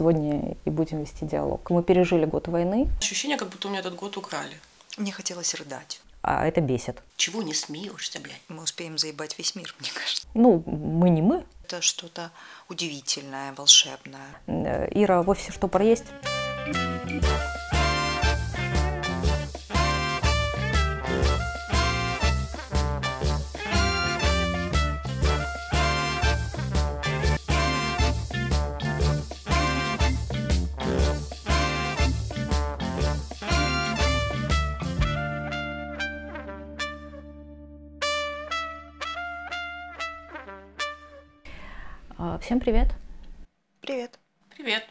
сегодня и будем вести диалог. Мы пережили год войны. Ощущение, как будто у меня этот год украли. Мне хотелось рыдать. А это бесит. Чего не смеешься, блядь? Мы успеем заебать весь мир, мне кажется. Ну, мы не мы. Это что-то удивительное, волшебное. Э, Ира, в офисе что есть? Всем привет. Привет. Привет.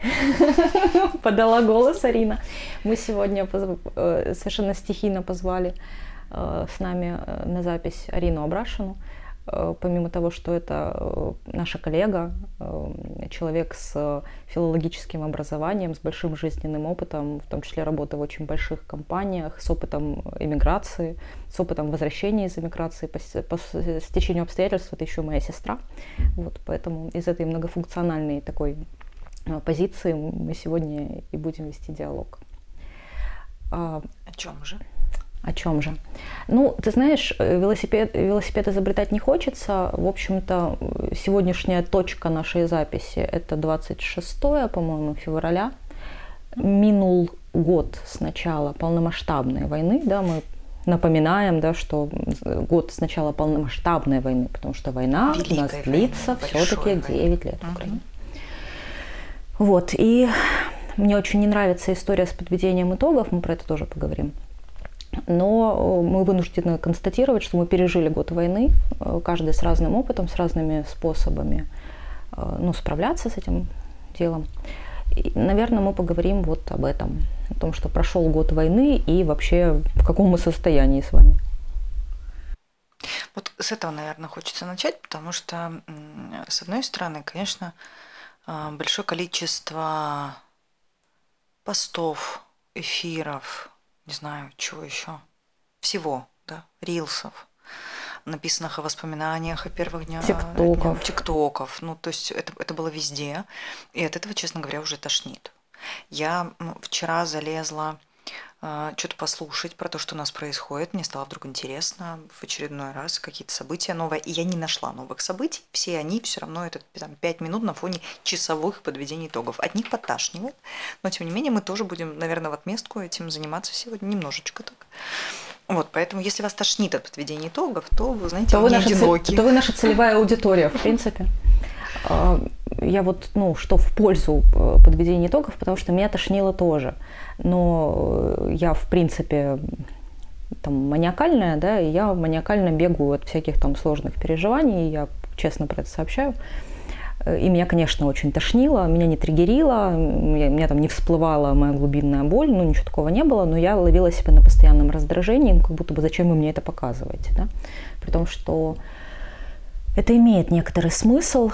Подала голос Арина. Мы сегодня э, совершенно стихийно позвали э, с нами э, на запись Арину Абрашину. Э, помимо того, что это э, наша коллега, э, человек с филологическим образованием, с большим жизненным опытом, в том числе работы в очень больших компаниях, с опытом эмиграции, с опытом возвращения из эмиграции по, по стечению обстоятельств, это еще моя сестра. Вот, поэтому из этой многофункциональной такой позиции мы сегодня и будем вести диалог. А, О чем же? О чем же? Ну, ты знаешь, э, велосипед, велосипед изобретать не хочется. В общем-то, сегодняшняя точка нашей записи – это 26, по-моему, февраля. Минул год с начала полномасштабной войны, да, мы напоминаем, да, что год с начала полномасштабной войны, потому что война Великой у нас длится все-таки 9 лет в Украине. Вот, и мне очень не нравится история с подведением итогов, мы про это тоже поговорим. Но э, мы вынуждены констатировать, что мы пережили год войны, э, каждый с разным опытом, с разными способами э, ну, справляться с этим делом. И, наверное, мы поговорим вот об этом, о том, что прошел год войны и вообще в каком мы состоянии с вами. Вот с этого, наверное, хочется начать, потому что, с одной стороны, конечно, большое количество постов, эфиров, не знаю, чего еще, всего, да, рилсов, написанных о воспоминаниях о первых днях. Тиктоков. Тиктоков. Ну, то есть это, это было везде. И от этого, честно говоря, уже тошнит. Я вчера залезла что-то послушать про то, что у нас происходит. Мне стало вдруг интересно в очередной раз какие-то события новые. И я не нашла новых событий. Все они все равно это там, 5 минут на фоне часовых подведений итогов. От них подташнивает. Но тем не менее мы тоже будем, наверное, в отместку этим заниматься сегодня немножечко так. Вот, поэтому если вас тошнит от подведения итогов, то вы знаете, то вы, наша, одиноки. то вы наша целевая аудитория, в принципе. Я вот, ну, что в пользу э, подведения итогов, потому что меня тошнило тоже. Но э, я, в принципе, там, маниакальная, да, и я маниакально бегаю от всяких там сложных переживаний, я честно про это сообщаю. Э, и меня, конечно, очень тошнило, меня не триггерило, меня там не всплывала моя глубинная боль, ну ничего такого не было, но я ловила себя на постоянном раздражении, ну, как будто бы зачем вы мне это показываете, да? При том, что это имеет некоторый смысл,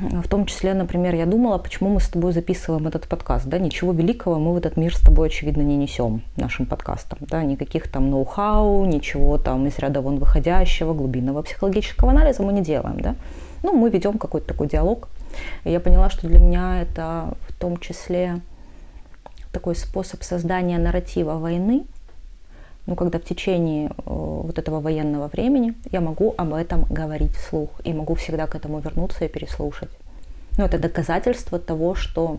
в том числе, например, я думала, почему мы с тобой записываем этот подкаст. Да? Ничего великого мы в этот мир с тобой, очевидно, не несем нашим подкастом. Да? Никаких там ноу-хау, ничего там из ряда вон выходящего, глубинного психологического анализа мы не делаем. Да? Ну, мы ведем какой-то такой диалог. И я поняла, что для меня это в том числе такой способ создания нарратива войны, ну, когда в течение э, вот этого военного времени я могу об этом говорить вслух и могу всегда к этому вернуться и переслушать. Ну, это доказательство того, что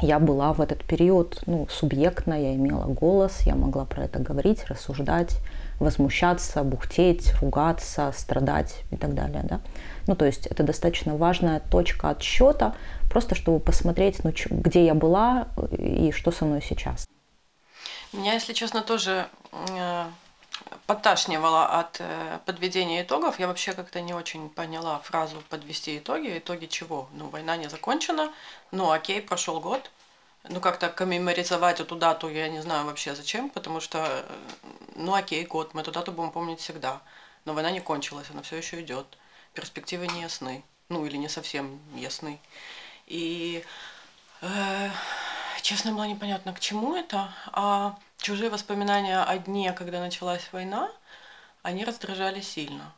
я была в этот период ну, субъектна, я имела голос, я могла про это говорить, рассуждать, возмущаться, бухтеть, ругаться, страдать и так далее. Да? Ну, то есть это достаточно важная точка отсчета, просто чтобы посмотреть, ну, где я была и что со мной сейчас. Меня, если честно, тоже э, подташнивало от э, подведения итогов. Я вообще как-то не очень поняла фразу «подвести итоги». Итоги чего? Ну, война не закончена, ну, окей, прошел год. Ну, как-то коммеморизовать эту дату я не знаю вообще зачем, потому что, э, ну, окей, год, мы эту дату будем помнить всегда. Но война не кончилась, она все еще идет. Перспективы не ясны. Ну, или не совсем ясны. И э, честно, было непонятно, к чему это, а чужие воспоминания о дне, когда началась война, они раздражали сильно.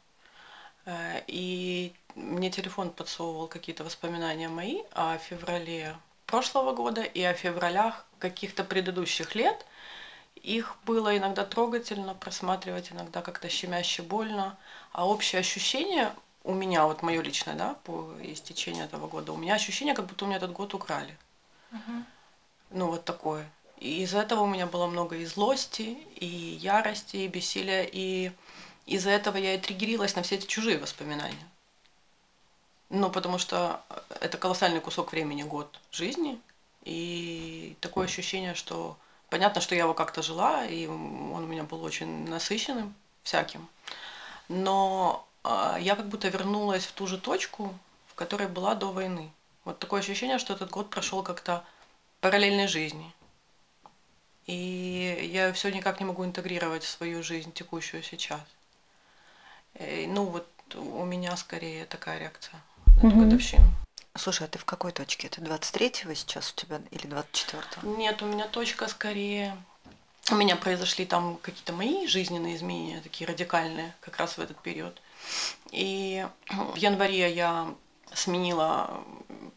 Э, и мне телефон подсовывал какие-то воспоминания мои о феврале прошлого года, и о февралях каких-то предыдущих лет. Их было иногда трогательно просматривать, иногда как-то щемяще больно. А общее ощущение у меня, вот мое личное, да, по истечению этого года, у меня ощущение, как будто у меня этот год украли. Мгм. Ну, вот такое. И из-за этого у меня было много и злости, и ярости, и бессилия, и из-за этого я и триггерилась на все эти чужие воспоминания. Ну, потому что это колоссальный кусок времени, год жизни, и такое ощущение, что понятно, что я его как-то жила, и он у меня был очень насыщенным всяким, но а, я как будто вернулась в ту же точку, в которой была до войны. Вот такое ощущение, что этот год прошел как-то параллельной жизни. И я все никак не могу интегрировать в свою жизнь текущую сейчас. Э, Ну вот у меня скорее такая реакция на эту Мгм. годовщину. Слушай, а ты в какой точке? Ты 23-го сейчас у тебя или 24-го? Нет, у меня точка скорее... У меня произошли там какие-то мои жизненные изменения, такие радикальные, как раз в этот период. И в январе я сменила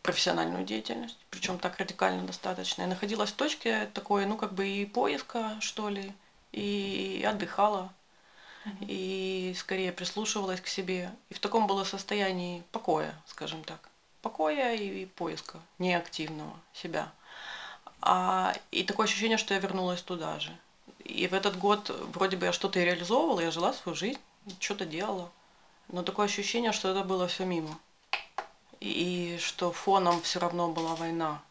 профессиональную деятельность, причем так радикально достаточно. Я находилась в точке такой, ну, как бы и поиска, что ли, и отдыхала, и скорее прислушивалась к себе. И в таком было состоянии покоя, скажем так. Покоя и поиска неактивного себя. А, и такое ощущение, что я вернулась туда же. И в этот год вроде бы я что-то и реализовывала, я жила свою жизнь, что-то делала. Но такое ощущение, что это было все мимо. И что фоном все равно была война.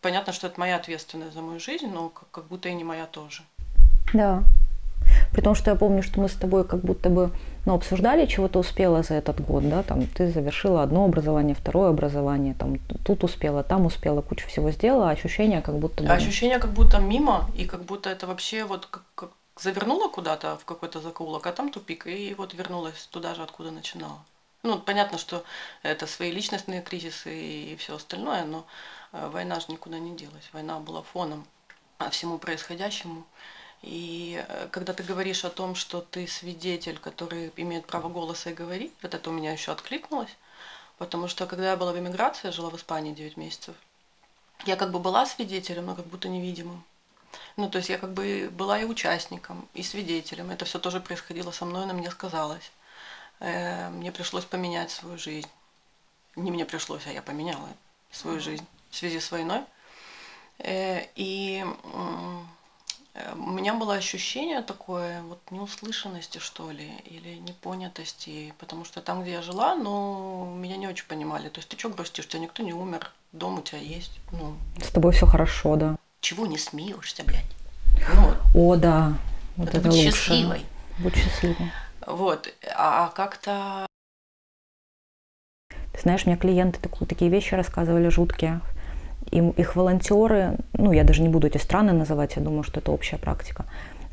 Понятно, что это моя ответственность за мою жизнь, но как, как будто и не моя тоже. Да. При том, что я помню, что мы с тобой как будто бы ну, обсуждали, чего ты успела за этот год, да, там ты завершила одно образование, второе образование, там тут успела, там успела, кучу всего сделала, а ощущение как будто бы... Ощущение как будто мимо, и как будто это вообще вот как, как завернула куда-то в какой-то закоулок, а там тупик, и вот вернулась туда же, откуда начинала. Ну, понятно, что это свои личностные кризисы и все остальное, но э, война же никуда не делась. Война была фоном всему происходящему. И э, когда ты говоришь о том, что ты свидетель, который имеет право голоса и говорить, вот это у меня еще откликнулось. Потому что когда я была в эмиграции, я жила в Испании 9 месяцев, я как бы была свидетелем, но как будто невидимым. Ну, то есть я как бы была и участником, и свидетелем. Это все тоже происходило со мной, на мне сказалось. Э, Мне пришлось поменять свою жизнь. Не мне пришлось, а я поменяла свою жизнь в связи с войной. Э, И э, у меня было ощущение такое вот неуслышанности, что ли, или непонятости, потому что там, где я жила, ну, меня не очень понимали. То есть ты что грустишь, у тебя никто не умер, дом у тебя есть, ну, С тобой все хорошо, да. чего не смеешься, блядь? Ну, О, да. Вот надо это быть лучше. счастливой. Будь счастливой. Вот, а как-то Ты знаешь, мне клиенты такие вещи рассказывали жуткие. Им, их волонтеры, ну я даже не буду эти страны называть, я думаю, что это общая практика.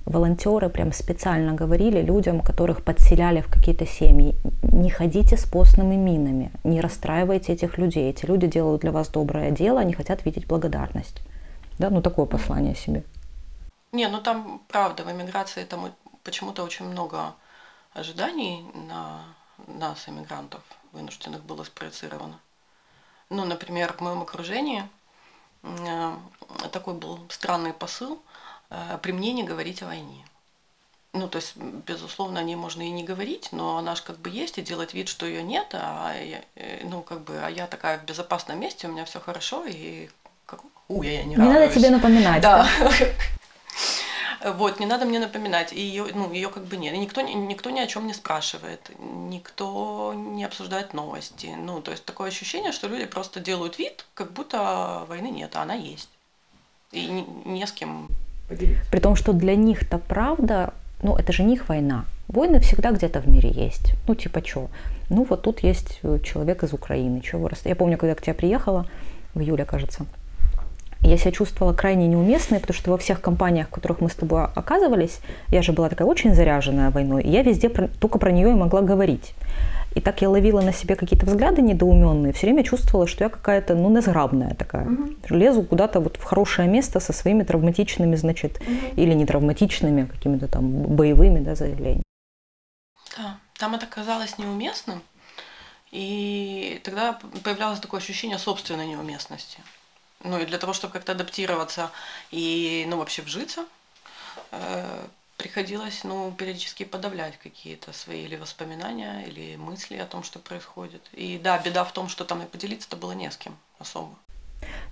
Волонтеры прям специально говорили людям, которых подселяли в какие-то семьи, не ходите с постными минами, не расстраивайте этих людей. Эти люди делают для вас доброе дело, они хотят видеть благодарность. Да, ну такое послание себе. Не, ну там правда, в эмиграции там почему-то очень много ожиданий на нас, эмигрантов, вынужденных было спроецировано. Ну, например, в моем окружении э, такой был странный посыл э, при мне не говорить о войне. Ну, то есть, безусловно, о ней можно и не говорить, но она же как бы есть, и делать вид, что ее нет, а я, э, ну, как бы, а я такая в безопасном месте, у меня все хорошо, и как, у, я, я не, Не надо радуюсь. тебе напоминать. Да. Вот, не надо мне напоминать. И ее, ну, ее как бы нет. И никто, ни- никто ни о чем не спрашивает, никто не обсуждает новости. Ну, то есть такое ощущение, что люди просто делают вид, как будто войны нет, а она есть. И не, не с кем поделиться. При том, что для них-то правда, ну это же не их война. Войны всегда где-то в мире есть. Ну типа что? Ну вот тут есть э, человек из Украины. Чего вы рас- Я помню, когда я к тебе приехала, в июле, кажется, я себя чувствовала крайне неуместной, потому что во всех компаниях, в которых мы с тобой оказывались, я же была такая очень заряженная войной, и я везде про- только про нее и могла говорить. И так я ловила на себе какие-то взгляды недоуменные, все время чувствовала, что я какая-то, ну, незграбная такая. Лезу куда-то вот в хорошее место со своими травматичными, значит, или не травматичными, а какими-то там боевыми, да, заявлениями. Да, там это казалось неуместным. И тогда появлялось такое ощущение собственной неуместности. Ну и для того, чтобы как-то адаптироваться и, ну, вообще вжиться, э, приходилось, ну, периодически подавлять какие-то свои или воспоминания, или мысли о том, что происходит. И да, беда в том, что там и поделиться-то было не с кем особо.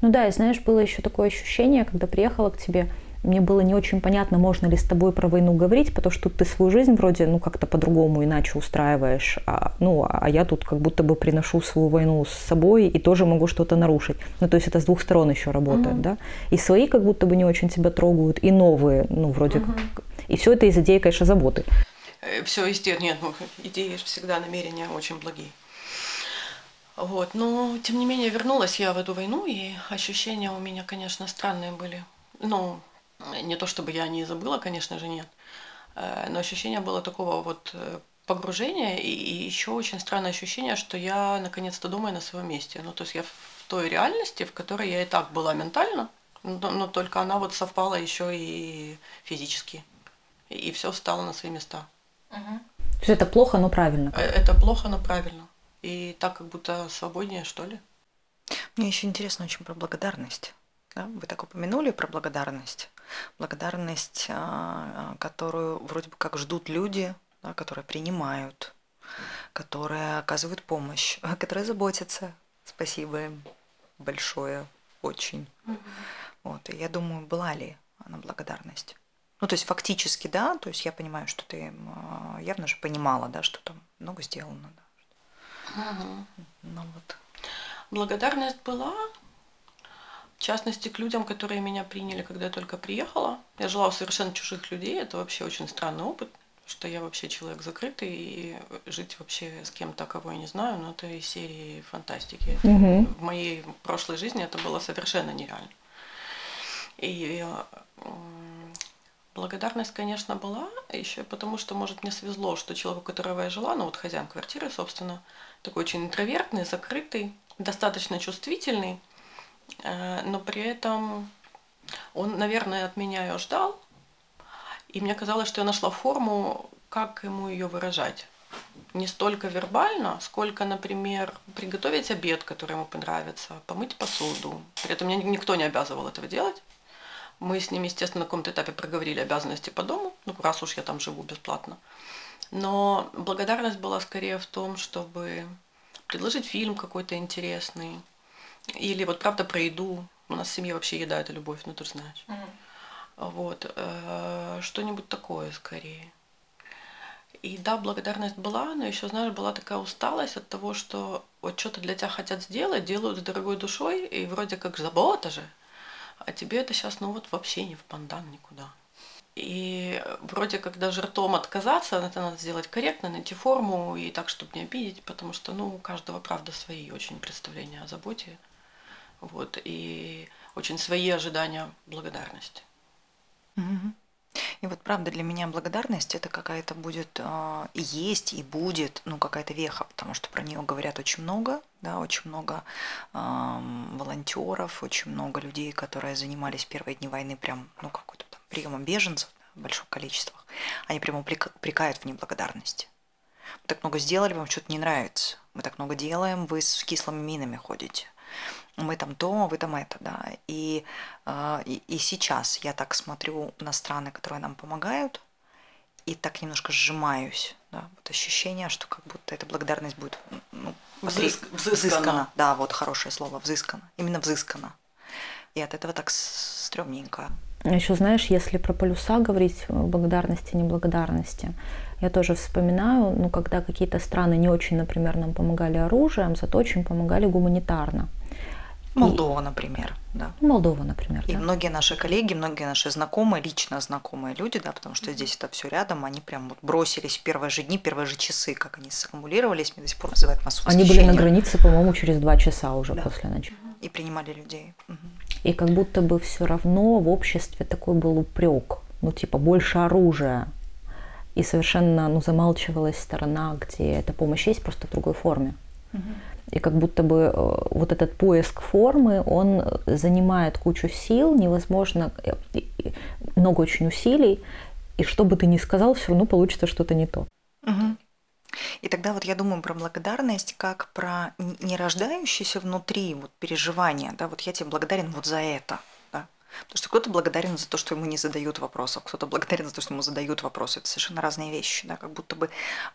Ну да, и знаешь, было еще такое ощущение, когда приехала к тебе, мне было не очень понятно, можно ли с тобой про войну говорить, потому что ты свою жизнь вроде, ну, как-то по-другому иначе устраиваешь, а, ну, а я тут как будто бы приношу свою войну с собой и тоже могу что-то нарушить. Ну, то есть это с двух сторон еще работает, mm-hmm. да? И свои как будто бы не очень тебя трогают, и новые, ну, вроде mm-hmm. как. И все это из идеи, конечно, заботы. Э, все, естественно, нет, ну, идеи всегда намерения очень благие. Вот, но тем не менее вернулась я в эту войну, и ощущения у меня, конечно, странные были. Ну, не то чтобы я не забыла, конечно же, нет. Э, но ощущение было такого вот э, погружения и, еще очень странное ощущение, что я наконец-то думаю на своем месте. Ну, то есть я в той реальности, в которой я и так была ментально, но, но только она вот совпала еще и физически. И, и все встало на свои места. Угу. То есть это плохо, но правильно? Э, это плохо, но правильно. И так как будто свободнее, что ли. Мне еще интересно очень про благодарность. Да? Вы так упомянули про благодарность. Благодарность, а, которую вроде бы как ждут люди, да, которые принимают, которые оказывают помощь, которые заботятся. Спасибо им большое, очень. Угу. Вот, и я думаю, была ли она благодарность? Ну, то есть фактически, да, то есть я понимаю, что ты а, явно же понимала, да, что там много сделано, да. Угу. Ну вот. Благодарность была, в частности, к людям, которые меня приняли, когда я только приехала. Я жила у совершенно чужих людей. Это вообще очень странный опыт, что я вообще человек закрытый, и жить вообще с кем-то, кого я не знаю, но это из серии фантастики. Угу. В моей прошлой жизни это было совершенно нереально. И благодарность, конечно, была, еще потому что, может, мне свезло, что человек, у которого я жила, ну вот хозяин квартиры, собственно, такой очень интровертный, закрытый, достаточно чувствительный, Э, но при этом он, наверное, от меня ее ждал, и мне казалось, что я нашла форму, как ему ее выражать. Не столько вербально, сколько, например, приготовить обед, который ему понравится, помыть посуду. При этом меня никто не обязывал этого делать. Мы с ним, естественно, на каком-то этапе проговорили обязанности по дому, ну, раз уж я там живу бесплатно. Но благодарность была скорее в том, чтобы предложить фильм какой-то интересный, или вот правда про еду. У нас в семье вообще еда это любовь, ну ты же знаешь. Угу. Вот. Э, что-нибудь такое скорее. И да, благодарность была, но еще, знаешь, была такая усталость от того, что вот что-то для тебя хотят сделать, делают с дорогой душой, и вроде как забота же. А тебе это сейчас, ну вот вообще не в пандан никуда. И вроде как даже ртом отказаться, это надо сделать корректно, найти форму и так, чтобы не обидеть, потому что, ну, у каждого, правда, свои очень представления о заботе. Вот, и очень свои ожидания благодарности. И вот правда для меня благодарность это какая-то будет э, есть и будет, ну какая-то веха, потому что про нее говорят очень много, да, очень много э, волонтеров, очень много людей, которые занимались первые дни войны прям, ну какой-то там приемом беженцев да, в больших количествах. Они прямо упрекают в неблагодарности. Мы так много сделали, вам что-то не нравится. Мы так много делаем, вы с кислыми минами ходите мы там то, вы там это, да. И, э, и, и сейчас я так смотрю на страны, которые нам помогают, и так немножко сжимаюсь, да, вот ощущение, что как будто эта благодарность будет ну, Взыск, взыскана. взыскана. Да, вот хорошее слово, взыскана. Именно взыскана. И от этого так стрёмненько. Еще знаешь, если про полюса говорить, э, благодарности, неблагодарности, я тоже вспоминаю, ну, когда какие-то страны не очень, например, нам помогали оружием, зато очень помогали гуманитарно. Молдова, например, да. Молдова, например. И да. многие наши коллеги, многие наши знакомые, лично знакомые люди, да, потому что здесь это все рядом, они прям вот бросились в первые же дни, первые же часы, как они саккумулировались, мне до сих пор вызывает массу Они были на границе, по-моему, через два часа уже да. после ночи. И принимали людей. Угу. И как будто бы все равно в обществе такой был упрек, ну типа больше оружия. И совершенно ну, замалчивалась сторона, где эта помощь есть, просто в другой форме. Угу. И как будто бы э, вот этот поиск формы, он занимает кучу сил, невозможно, э, много очень усилий, и что бы ты ни сказал, все равно получится что-то не то. Угу. И тогда вот я думаю про благодарность как про не рождающееся внутри вот переживания, да, вот я тебе благодарен вот за это. Потому что кто-то благодарен за то, что ему не задают вопросов, кто-то благодарен за то, что ему задают вопросы. Это совершенно разные вещи, да, как будто бы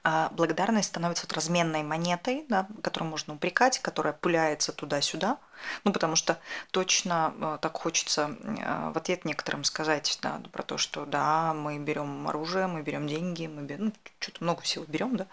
а, благодарность становится вот разменной монетой, да, которую можно упрекать, которая пуляется туда-сюда, ну, потому что точно э, так хочется э, в ответ некоторым сказать да, про то, что да, мы берем оружие, мы берем деньги, мы берем, ну, что-то много всего берем, да,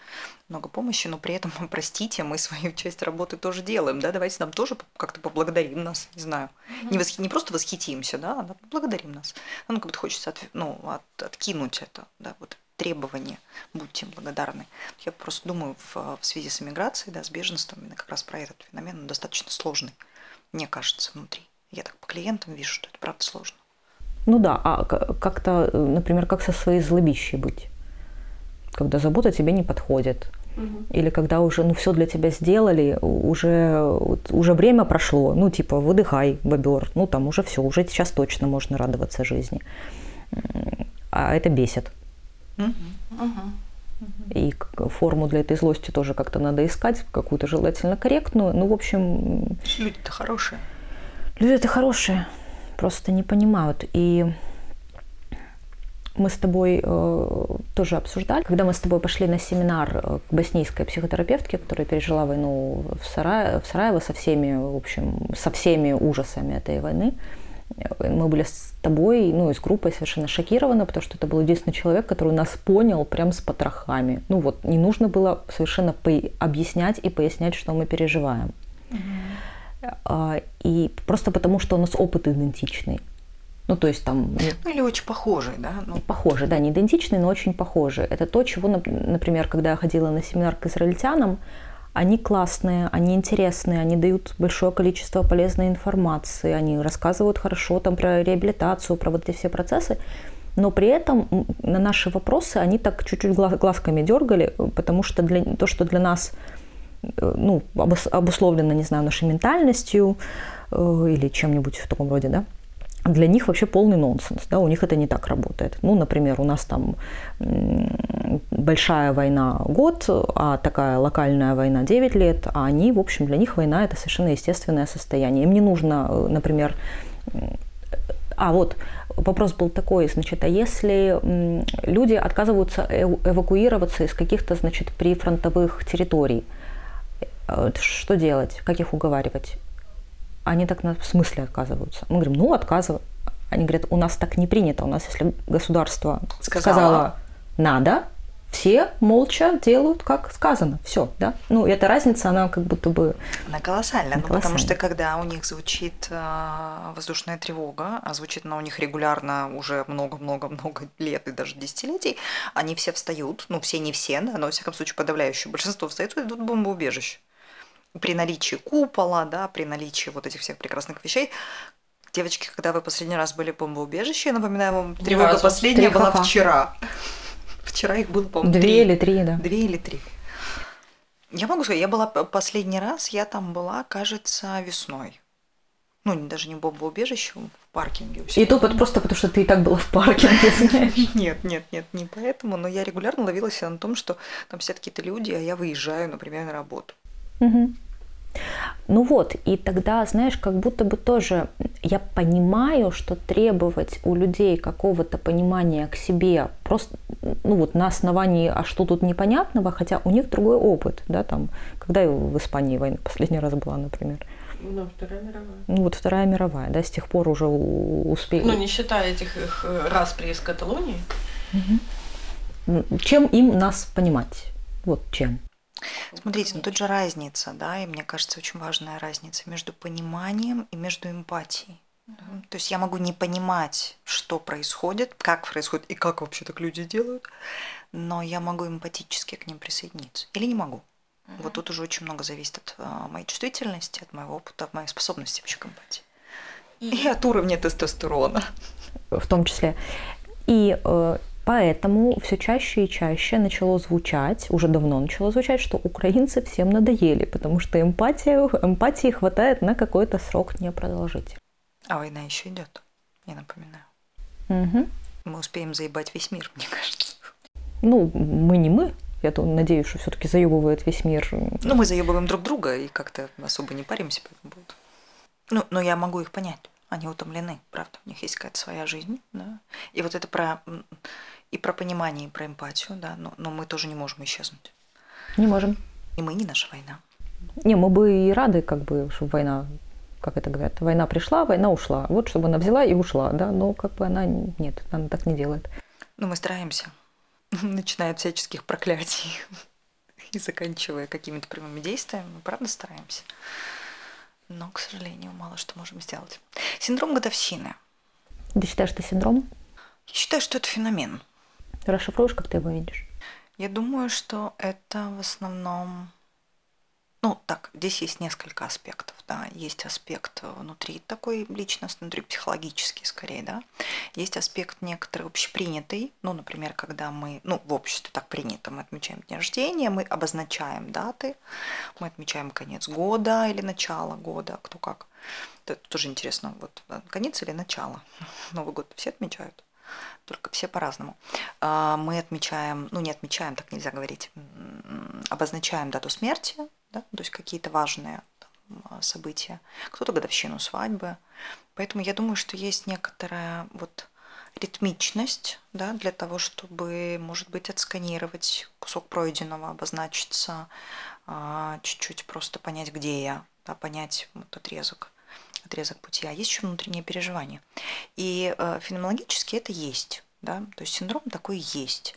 много помощи, но при этом, простите, мы свою часть работы тоже делаем, да, давайте нам тоже как-то поблагодарим нас, не знаю, mm-hmm. не, восхи, не просто восхитимся, да, а поблагодарим нас. Ну, как будто хочется от, ну, от, откинуть это, да, вот требования, будьте благодарны. Я просто думаю, в, в связи с эмиграцией, да, с беженством, именно как раз про этот феномен, он достаточно сложный мне кажется, внутри. Я так по клиентам вижу, что это правда сложно. Ну да, а как-то, например, как со своей злобищей быть? Когда забота тебе не подходит. Или когда уже ну, все для тебя сделали, уже, уже время прошло, ну типа выдыхай, бобер, ну там уже все, уже сейчас точно можно радоваться жизни. А это бесит. Угу. И форму для этой злости тоже как-то надо искать, какую-то желательно корректную. Ну, в общем... Люди-то хорошие. Люди-то хорошие, просто не понимают. И мы с тобой э, тоже обсуждали, когда мы с тобой пошли на семинар э, к боснийской психотерапевтке, которая пережила войну в, Сара... в Сараево со всеми, в общем, со всеми ужасами этой войны. Мы были с тобой, ну и с группой совершенно шокированы, потому что это был единственный человек, который нас понял прям с потрохами. Ну вот, не нужно было совершенно объяснять и пояснять, что мы переживаем. Угу. И просто потому, что у нас опыт идентичный. Ну, то есть там... Ну, или очень похожий, да? Ну. Похожий, да, не идентичный, но очень похожий. Это то, чего, например, когда я ходила на семинар к израильтянам, они классные, они интересные, они дают большое количество полезной информации, они рассказывают хорошо там про реабилитацию, про вот эти все процессы, но при этом на наши вопросы они так чуть-чуть глазками дергали, потому что для, то, что для нас э, ну, обусловлено, не знаю, нашей ментальностью э, или чем-нибудь в таком роде, да, для них вообще полный нонсенс, да, у них это не так работает. Ну, например, у нас там большая война год, а такая локальная война 9 лет, а они, в общем, для них война это совершенно естественное состояние. Им не нужно, э, например, а вот вопрос был такой, значит, а если люди отказываются эвакуироваться из каких-то, значит, прифронтовых территорий, э, что делать, как их уговаривать? Они так в смысле отказываются. Мы говорим, ну, отказывай. Они говорят, у нас так не принято. У нас, если государство сказала, сказала надо, все молча делают, как сказано. Все, да. Ну, эта разница, она как будто бы... Она колоссальная, ну, потому что когда у них звучит э, воздушная тревога, а звучит она у них регулярно уже много-много-много лет и даже десятилетий, они все встают, ну, все не все, да, но, во всяком случае, подавляющее большинство встают и идут в бомбоубежище при наличии купола, да, при наличии вот этих всех прекрасных вещей, Девочки, когда вы последний раз были в бомбоубежище, я напоминаю вам, тревога последняя была вчера. Вчера их было, по-моему, Две три. или три, да. Две или три. Я могу сказать, я была последний раз, я там была, кажется, весной. Ну, даже не в бомбоубежище, в паркинге. И то просто потому, что ты и так была в паркинге, знаешь? Нет, нет, нет, не поэтому, но я регулярно ловила себя на том, что там сидят какие-то люди, а я выезжаю, например, на работу. Угу. Ну вот, и тогда, знаешь, как будто бы тоже я понимаю, что требовать у людей какого-то понимания к себе просто, ну вот на основании, а что тут непонятного, хотя у них другой опыт, да, там, когда в Испании война последний раз была, например. Ну, Вторая мировая. Ну, вот Вторая мировая, да, с тех пор уже успели. Ну, не считая этих их э, распри из Каталонии. Угу. Чем им нас понимать? Вот чем. Смотрите, ну тут же разница, да, и мне кажется, очень важная разница между пониманием и между эмпатией. Mm-hmm. То есть я могу не понимать, что происходит, как происходит и как вообще так люди делают, но я могу эмпатически к ним присоединиться. Или не могу. Mm-hmm. Вот тут уже очень много зависит от э, моей чувствительности, от моего опыта, от моей способности вообще к эмпатии. И, и от уровня тестостерона. В том числе. И э, Поэтому все чаще и чаще начало звучать, уже давно начало звучать, что украинцы всем надоели, потому что эмпатия, эмпатии хватает на какой-то срок непродолжительный. А война еще идет, я напоминаю. Угу. Мы успеем заебать весь мир, мне кажется. Ну, мы не мы, Я то надеюсь, что все-таки заебывает весь мир. Ну, мы заебываем друг друга и как-то особо не паримся по этому поводу. Ну, но я могу их понять. Они утомлены, правда. У них есть какая-то своя жизнь, да. И вот это про и про понимание, и про эмпатию, да. Но, но мы тоже не можем исчезнуть. Не можем. И мы не наша война. Не, мы бы и рады, как бы, чтобы война, как это говорят, война пришла, война ушла. Вот чтобы она взяла и ушла, да. Но как бы она нет, она так не делает. Ну, мы стараемся. Начиная от всяческих проклятий и заканчивая какими-то прямыми действиями, мы правда стараемся. Но, к сожалению, мало что можем сделать. Синдром годовщины. Ты считаешь, что синдром? Я считаю, что это феномен. Расшифруешь, как ты его видишь? Я думаю, что это в основном ну, так, здесь есть несколько аспектов, да. Есть аспект внутри такой личностный, внутри психологический скорее, да. Есть аспект некоторый общепринятый, ну, например, когда мы, ну, в обществе так принято, мы отмечаем день рождения, мы обозначаем даты, мы отмечаем конец года или начало года, кто как. Это тоже интересно, вот конец или начало. Новый год все отмечают только все по-разному. А, мы отмечаем, ну не отмечаем, так нельзя говорить, обозначаем дату смерти, да, то есть какие-то важные там, а, события, кто-то годовщину свадьбы. Поэтому я думаю, что есть некоторая вот ритмичность да, для того, чтобы, может быть, отсканировать кусок пройденного, обозначиться, а, чуть-чуть просто понять, где я, да, понять вот отрезок отрезок пути, а есть еще внутреннее переживание. И э, феноменологически это есть. Да? То есть синдром такой есть.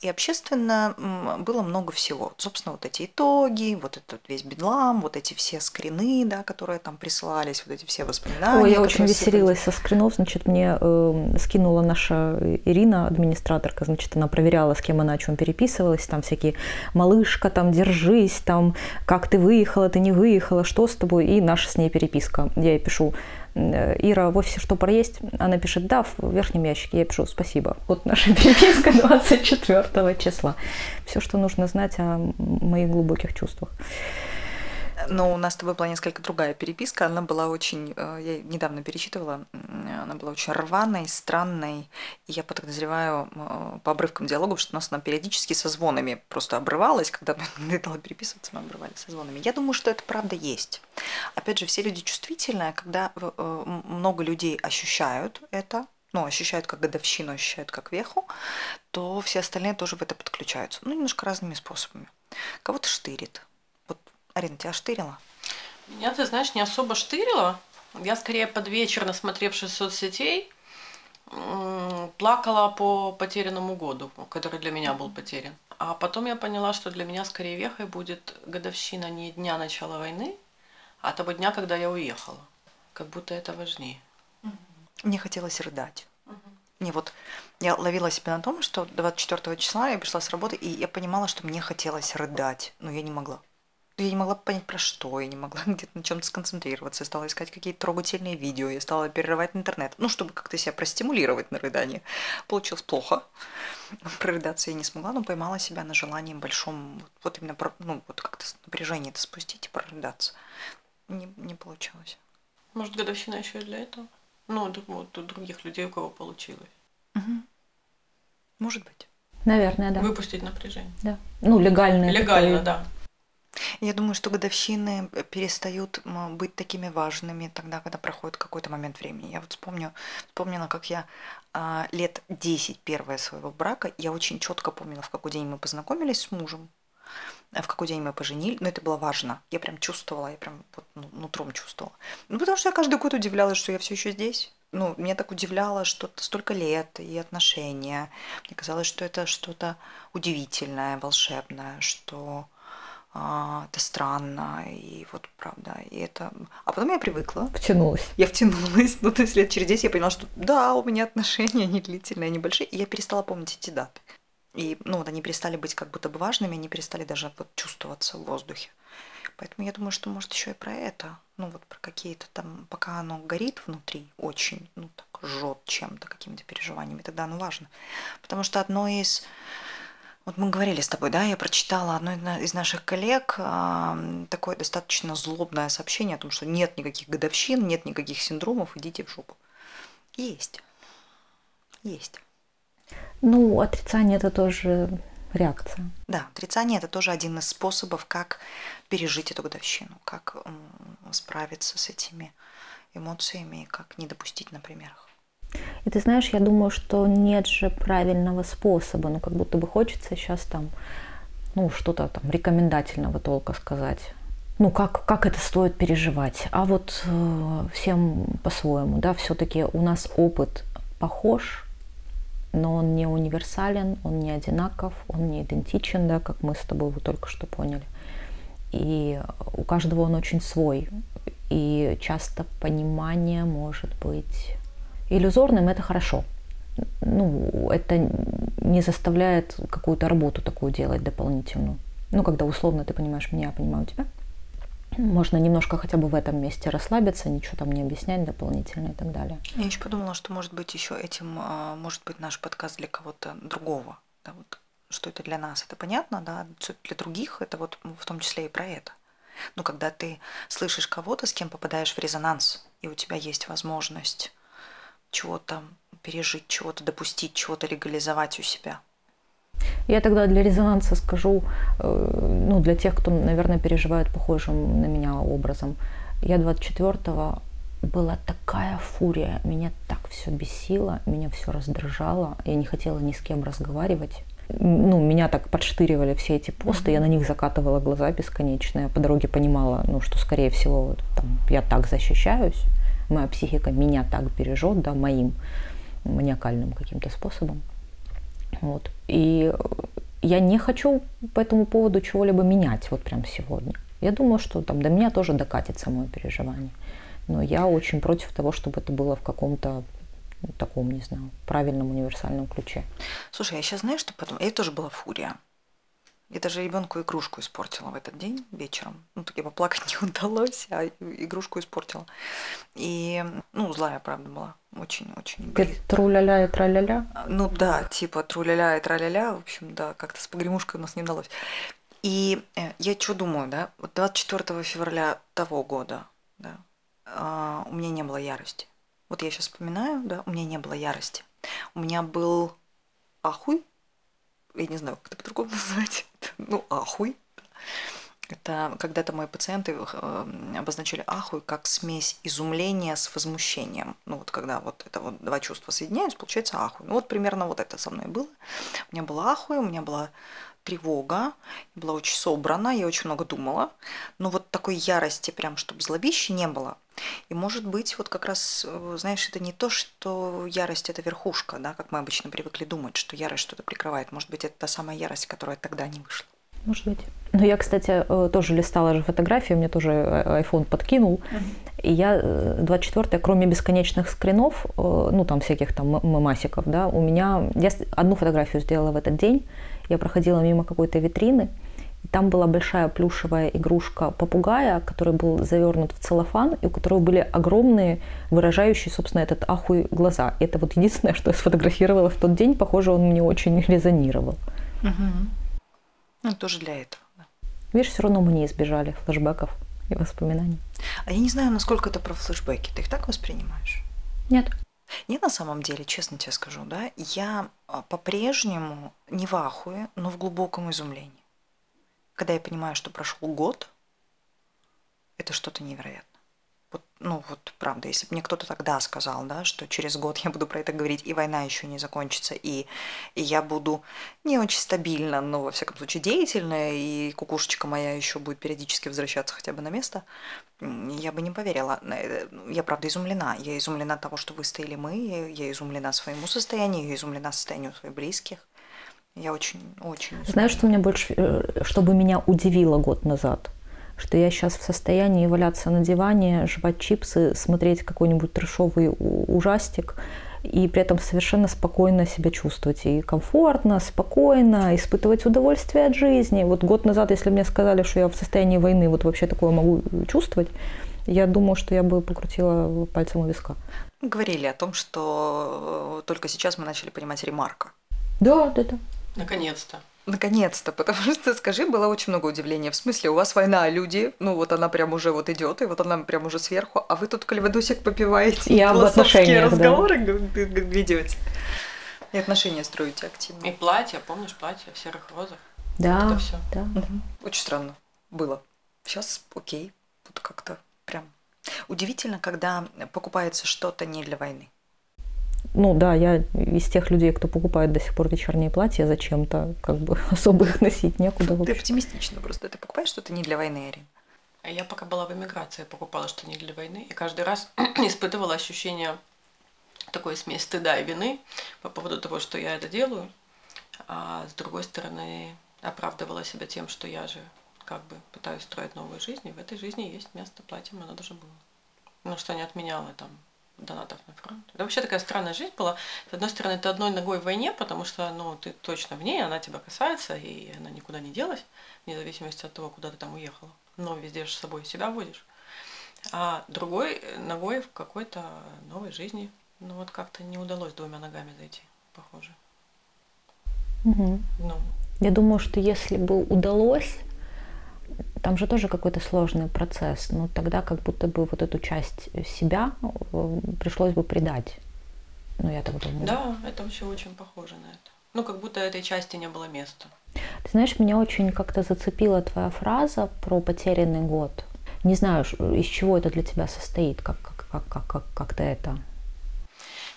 И общественно было много всего. Собственно, вот эти итоги, вот этот весь бедлам, вот эти все скрины, да, которые там присылались, вот эти все воспоминания. Ой, я очень веселилась со скринов. Значит, мне э, скинула наша Ирина, администраторка, значит, она проверяла, с кем она о чем переписывалась, там всякие «малышка, там, держись, там, как ты выехала, ты не выехала, что с тобой?» И наша с ней переписка. Я ей пишу Ира, в офисе что проесть? Она пишет, да, в верхнем ящике. Я пишу, спасибо. Вот наша переписка 24 числа. Все, что нужно знать о моих глубоких чувствах. Но у нас с тобой была несколько другая переписка. Она была очень, э, я недавно перечитывала, она была очень рваной, странной. И я подозреваю э, по обрывкам диалогов, что у нас она периодически со звонами просто обрывалась. Когда мы дала переписываться, мы обрывали со звонами. Я думаю, что это правда есть. Опять же, все люди чувствительные, когда э, много людей ощущают это, ну, ощущают как годовщину, ощущают как веху, то все остальные тоже в это подключаются. Ну, немножко разными способами. Кого-то штырит, Арина, тебя штырила? Меня, ты знаешь, не особо штырила. Я скорее под вечер, насмотревшись соцсетей, плакала по потерянному году, который для меня был потерян. А потом я поняла, что для меня скорее вехой будет годовщина не дня начала войны, а того дня, когда я уехала. Как будто это важнее. Мне хотелось рыдать. Мне вот я ловила себя на том, что 24 числа я пришла с работы, и я понимала, что мне хотелось рыдать, но я не могла я не могла понять про что, я не могла где-то на чем-то сконцентрироваться, я стала искать какие-то трогательные видео, я стала перерывать интернет, ну, чтобы как-то себя простимулировать на рыдание. Получилось плохо. Прорыдаться я не смогла, но поймала себя на желании большом, вот именно, ну, вот как-то напряжение это спустить и прорыдаться. Не, не получилось. Может, годовщина еще и для этого? Ну, вот у других людей, у кого получилось. Угу. Может быть. Наверное, да. Выпустить напряжение. Да. Ну, легально. Легально, да. Я думаю, что годовщины э, перестают быть такими важными тогда, когда проходит какой-то момент времени. Я вот вспомню, вспомнила, как я а, лет 10 первое своего брака, я очень четко помнила, в какой день мы познакомились с мужем, а в какой день мы поженили, но это было важно. Я прям чувствовала, я прям вот ну, нутром чувствовала. Ну, потому что я каждый год удивлялась, что я все еще здесь. Ну, меня так удивляло, что столько лет и отношения. Мне казалось, что это что-то удивительное, волшебное, что это странно, и вот правда, и это... А потом я привыкла. Втянулась. Я втянулась, ну, то есть лет через 10 я поняла, что да, у меня отношения, они длительные, они большие, и я перестала помнить эти даты. И, ну, вот они перестали быть как будто бы важными, они перестали даже вот чувствоваться в воздухе. Поэтому я думаю, что может еще и про это, ну вот про какие-то там, пока оно горит внутри очень, ну так жжет чем-то, какими-то переживаниями, тогда оно важно. Потому что одно из вот мы говорили с тобой, да, я прочитала одно из наших коллег такое достаточно злобное сообщение о том, что нет никаких годовщин, нет никаких синдромов, идите в жопу. Есть. Есть. Ну, отрицание это тоже реакция. Да, отрицание это тоже один из способов, как пережить эту годовщину, как справиться с этими эмоциями, как не допустить, например, их. И ты знаешь, я думаю, что нет же правильного способа, ну как будто бы хочется сейчас там, ну что-то там рекомендательного толка сказать. Ну как, как это стоит переживать? А вот э, всем по-своему, да, все-таки у нас опыт похож, но он не универсален, он не одинаков, он не идентичен, да, как мы с тобой вот только что поняли. И у каждого он очень свой. И часто понимание может быть иллюзорным, это хорошо. Ну, это не заставляет какую-то работу такую делать дополнительную. Ну, когда условно ты понимаешь меня, я понимаю тебя. Можно немножко хотя бы в этом месте расслабиться, ничего там не объяснять дополнительно и так далее. Я еще подумала, что может быть еще этим а, может быть наш подкаст для кого-то другого. Да, вот, что это для нас, это понятно, да, для других это вот в том числе и про это. Но когда ты слышишь кого-то, с кем попадаешь в резонанс, и у тебя есть возможность чего-то пережить, чего-то допустить, чего-то легализовать у себя. Я тогда для резонанса скажу, э, ну, для тех, кто, наверное, переживает похожим на меня образом. Я 24-го была такая фурия, меня так все бесило, меня все раздражало, я не хотела ни с кем разговаривать ну, меня так подштыривали все эти посты, я на них закатывала глаза бесконечно. Я по дороге понимала, ну, что, скорее всего, там, я так защищаюсь, моя психика меня так бережет, да, моим маниакальным каким-то способом. Вот. И я не хочу по этому поводу чего-либо менять вот прям сегодня. Я думаю, что там до меня тоже докатится мое переживание. Но я очень против того, чтобы это было в каком-то таком, не знаю, правильном универсальном ключе. Слушай, я сейчас знаю, что потом... Я тоже была фурия. Я даже ребенку игрушку испортила в этот день вечером. Ну, так я поплакать не удалось, а игрушку испортила. И, ну, злая, правда, была. Очень-очень. Труляля и траляля? Ну да, типа труляля и траляля. В общем, да, как-то с погремушкой у нас не удалось. И э, я что думаю, да, вот 24 февраля того года, да, э, у меня не было ярости. Вот я сейчас вспоминаю, да, у меня не было ярости. У меня был ахуй, я не знаю, как это по-другому назвать, ну, ахуй. Это когда-то мои пациенты э, обозначили ахуй как смесь изумления с возмущением. Ну вот когда вот это вот два чувства соединяются, получается ахуй. Ну вот примерно вот это со мной было. У меня была ахуй, у меня была тревога, была очень собрана, я очень много думала, но вот такой ярости прям, чтобы злобища не было. И может быть, вот как раз, э, знаешь, это не то, что ярость – это верхушка, да, как мы обычно привыкли думать, что ярость что-то прикрывает. Может быть, это та самая ярость, которая тогда не вышла. Может быть. Но я, кстати, э, тоже листала же фотографии, мне тоже э, iPhone подкинул. И я 24 кроме бесконечных скринов, ну там всяких там мамасиков, да, у меня... Я одну фотографию сделала в этот день. Я проходила мимо какой-то витрины, там была большая плюшевая игрушка попугая, который был завернут в целлофан, и у которого были огромные, выражающие, собственно, этот ахуй глаза. И это вот единственное, что я сфотографировала в тот день. Похоже, он мне очень резонировал. Угу. Ну, тоже для этого. Видишь, все равно мы не избежали флешбеков и воспоминаний. А я не знаю, насколько это про флешбеки. Ты их так воспринимаешь? Нет. Нет, на самом деле, честно тебе скажу, да, я а, по-прежнему не в ахуе, но в глубоком изумлении когда я понимаю, что прошел год, это что-то невероятное. Вот, ну вот правда, если бы мне кто-то тогда сказал, да, что через год я буду про это говорить, и война еще не закончится, и, и я буду не очень стабильно, но во всяком случае деятельная, и кукушечка моя еще будет периодически возвращаться хотя бы на место, я бы не поверила. Я правда изумлена. Я изумлена того, что выстояли мы, я изумлена своему состоянию, я изумлена состоянию своих близких. Я очень, очень... Знаешь, что меня больше, э, чтобы меня удивило год назад? Что я сейчас в состоянии валяться на диване, жевать чипсы, смотреть какой-нибудь трешовый ужастик и при этом совершенно спокойно себя чувствовать. И комфортно, спокойно, испытывать удовольствие от жизни. Вот год назад, если мне сказали, что я в состоянии войны вот вообще такое могу чувствовать, я думаю, что я бы покрутила пальцем у виска. Говорили о том, что э, только сейчас мы начали понимать ремарка. Да, да, да. Наконец-то. Наконец-то, потому что, скажи, было очень много удивления. В смысле, у вас война, люди, ну вот она прям уже вот идет, и вот она прям уже сверху, а вы тут калевадосик попиваете, и об отношениях, разговоры да. ведете. И отношения строите активно. И платье, помнишь, платье в серых розах? Да, Вот это всё. да. Мгм. Очень странно было. Сейчас окей. Тут как-то прям удивительно, когда покупается что-то не для войны. Ну да, я из тех людей, кто покупает до сих пор вечерние платья зачем-то, как бы особо их носить некуда. Ты оптимистично просто. Ты покупаешь что-то не для войны, Арин. А Я пока была в эмиграции, покупала что не для войны, и каждый раз испытывала ощущение такой смесь стыда и вины по поводу того, что я это делаю, а с другой стороны оправдывала себя тем, что я же как бы пытаюсь строить новую жизнь, и в этой жизни есть место платьем, оно даже было. Ну, что не отменяло там донатов на фронт. Это вообще такая странная жизнь была. С одной стороны, ты одной ногой в войне, потому что, ну, ты точно в ней, она тебя касается, и она никуда не делась, вне зависимости от того, куда ты там уехала. Но везде же с собой себя водишь. А другой ногой в какой-то новой жизни. Ну, вот как-то не удалось двумя ногами зайти, похоже. Мгм. Ну, Я думаю, что если бы удалось, там же тоже какой-то сложный процесс, но тогда как будто бы вот эту часть себя э, пришлось бы предать. Ну, я так думаю. да, это вообще очень похоже на это. Ну, как будто этой части не было места. Ты знаешь, меня очень как-то зацепила твоя фраза про потерянный год. Не знаю, из чего это для тебя состоит, как, как, как, как, как, как ты это...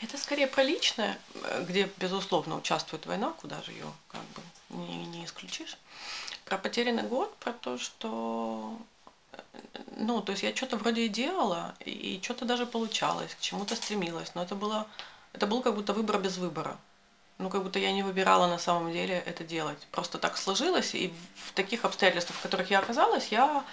Это скорее про личное, э, где, безусловно, участвует война, куда же ее как бы не, не исключишь. Про потерянный год, про то, что э, ну, то есть я что-то вроде и делала, и что-то даже получалось, к чему-то стремилась, но это было, это был как будто выбор без выбора. Ну, как будто я не выбирала на самом деле это делать. Просто так сложилось, и в таких обстоятельствах, в которых я оказалась, я,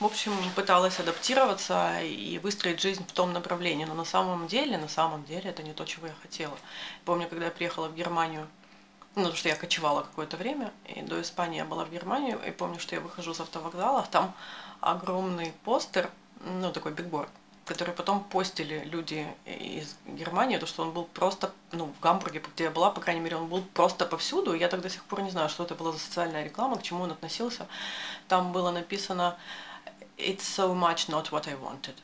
в общем, пыталась адаптироваться и выстроить жизнь в том направлении. Но на самом деле, на самом деле, это не то, чего я хотела. Помню, когда я приехала в Германию, ну, потому что я кочевала какое-то время, и до Испании я была в Германии, и помню, что я выхожу с автовокзала, там огромный постер, ну, такой бигборд, который потом постили люди из Германии, то что он был просто, ну, в Гамбурге, где я была, по крайней мере, он был просто повсюду, и я так до сих пор не знаю, что это была за социальная реклама, к чему он относился. Там было написано «It's so much not what I wanted».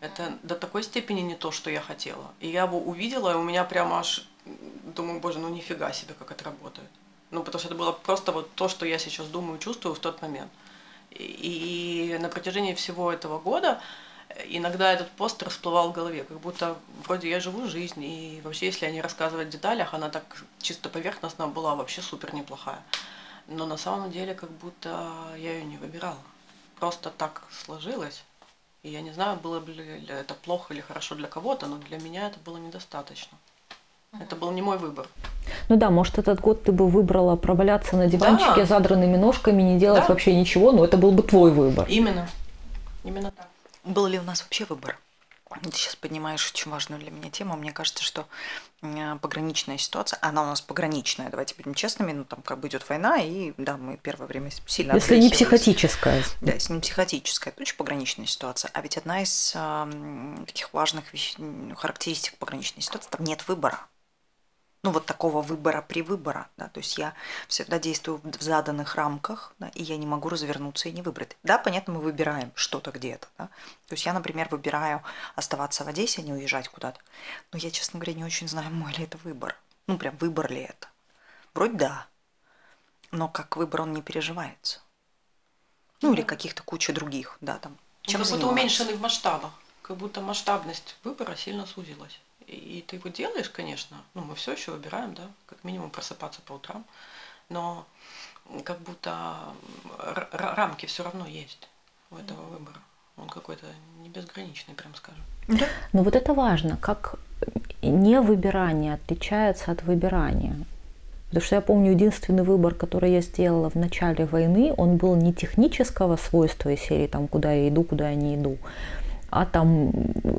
Это до такой степени не то, что я хотела. И я его увидела, и у меня прямо аж, думаю, боже, ну нифига себе, как это работает. Ну, потому что это было просто вот то, что я сейчас думаю, чувствую в тот момент. И, и на протяжении всего этого года иногда этот постер всплывал в голове, как будто вроде я живу жизнь, и вообще, если о рассказывать в деталях, она так чисто поверхностно была вообще супер неплохая. Но на самом деле, как будто я ее не выбирала. Просто так сложилось. И я не знаю, было бы ли это плохо или хорошо для кого-то, но для меня это было недостаточно. Это был не мой выбор. Ну да, может, этот год ты бы выбрала проваляться на диванчике Да. задранными ножками, не делать Да. вообще ничего, но это был бы твой выбор. Именно. Именно так. Был ли у нас вообще выбор? Ты сейчас поднимаешь очень важную для меня тему. Мне кажется, что м, пограничная ситуация, она у нас пограничная, давайте будем честными, ну там как бы идет война, и да, мы первое время сильно Если не психотическая. Да, если не психотическая, это очень пограничная ситуация. А ведь одна из ам, таких важных вещ- характеристик пограничной ситуации, там нет выбора. Ну, вот такого выбора при выбора, да, то есть я всегда действую в заданных рамках, да, и я не могу развернуться и не выбрать. Да, понятно, мы выбираем что-то где-то, да. То есть я, например, выбираю оставаться в Одессе, а не уезжать куда-то. Но я, честно говоря, не очень знаю, мой ли это выбор. Ну, прям выбор ли это. Вроде да, но как выбор он не переживается. Ну, или каких-то куча других, да, там. Чем как будто уменьшенный в масштабах. Как будто масштабность выбора сильно сузилась. И, и ты его делаешь, конечно. Ну, мы все еще выбираем, да, как минимум просыпаться по утрам. Но как будто рамки все равно есть у этого выбора. Он какой-то не безграничный, прям скажем. Да. Но вот это важно, как невыбирание отличается от выбирания. Потому что я помню, единственный выбор, который я сделала в начале войны, он был не технического свойства из серии, там, куда я иду, куда я не иду, а там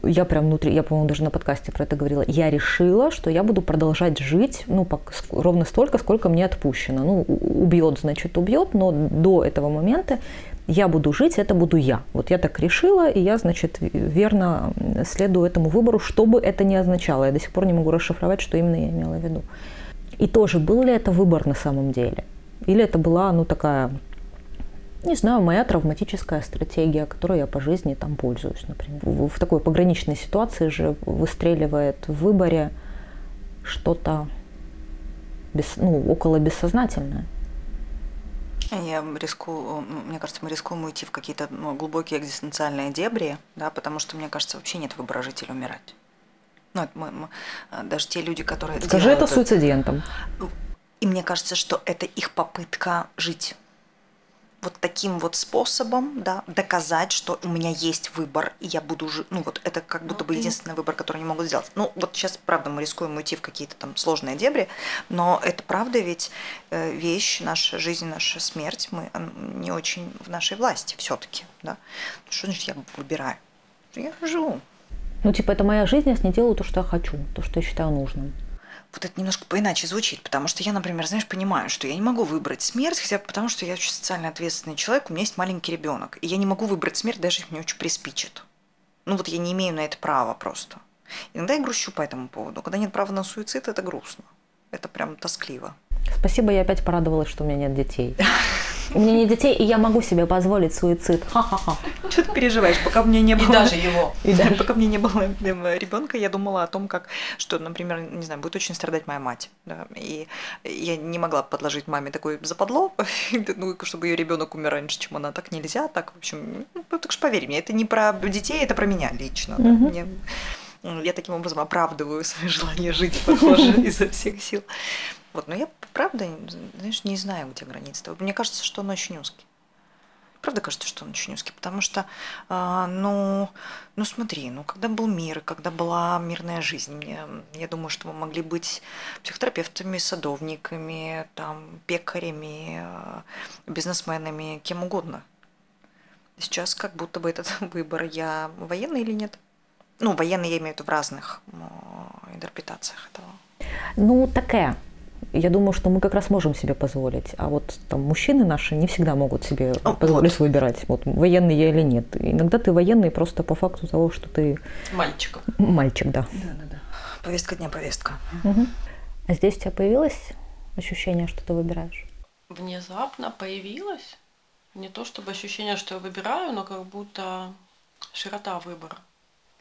я прям внутри, я, по-моему, даже на подкасте про это говорила, я решила, что я буду продолжать жить, ну, пок- ровно столько, сколько мне отпущено. Ну, убьет, значит, убьет, но до этого момента я буду жить, это буду я. Вот я так решила, и я, значит, верно следую этому выбору, что бы это ни означало. Я до сих пор не могу расшифровать, что именно я имела в виду. И тоже, был ли это выбор на самом деле? Или это была, ну, такая, не знаю, моя травматическая стратегия, которой я по жизни там пользуюсь, например. В, в такой пограничной ситуации же выстреливает в выборе что-то без, ну, около бессознательное. Я рискую, мне кажется, мы рискуем уйти в какие-то ну, глубокие экзистенциальные дебри, да, потому что, мне кажется, вообще нет выбора жить или умирать. Ну, мы, мы, даже те люди, которые... Скажи это суицидентам. И мне кажется, что это их попытка жить вот таким вот способом, да, доказать, что у меня есть выбор, и я буду жить, ну вот это как будто бы единственный выбор, который они могут сделать. Ну вот сейчас, правда, мы рискуем уйти в какие-то там сложные дебри, но это правда ведь э, вещь, наша жизнь, наша смерть, мы не очень в нашей власти все таки да. Что значит я выбираю? Я живу. Ну типа это моя жизнь, я с ней делаю то, что я хочу, то, что я считаю нужным вот это немножко поиначе звучит, потому что я, например, знаешь, понимаю, что я не могу выбрать смерть, хотя бы потому, что я очень социально ответственный человек, у меня есть маленький ребенок, и я не могу выбрать смерть, даже если мне очень приспичит. Ну вот я не имею на это права просто. Иногда я грущу по этому поводу. Когда нет права на суицид, это грустно. Это прям тоскливо. Спасибо, я опять порадовалась, что у меня нет детей. У меня нет детей, и я могу себе позволить суицид. Ха-ха-ха. Что ты переживаешь? Пока мне не было... И даже его. И даже... Пока мне не было ребенка, я думала о том, как, что, например, не знаю, будет очень страдать моя мать. Да? И я не могла подложить маме такое западло, ну, чтобы ее ребенок умер раньше, чем она. Так нельзя, так, в общем, ну, так что поверь мне, это не про детей, это про меня лично. Да? Мне я таким образом оправдываю свое желание жить, похоже, изо всех сил. Вот, но я правда, знаешь, не знаю, где граница. Мне кажется, что он очень узкий. Правда кажется, что он очень узкий, потому что, э, ну, ну смотри, ну когда был мир, когда была мирная жизнь, мне, я думаю, что мы могли быть психотерапевтами, садовниками, там, пекарями, э, бизнесменами, кем угодно. Сейчас как будто бы этот выбор, я военный или нет? Ну, военный я имею в виду в разных интерпретациях этого. Ну, такая я думаю, что мы как раз можем себе позволить. А вот там мужчины наши не всегда могут себе О, позволить вот. выбирать, вот военный я или нет. Иногда ты военный просто по факту того, что ты... Мальчик. Мальчик, да. Да, да, да. Повестка дня, повестка. Угу. А здесь у тебя появилось ощущение, что ты выбираешь? Внезапно появилось. Не то чтобы ощущение, что я выбираю, но как будто широта выбора.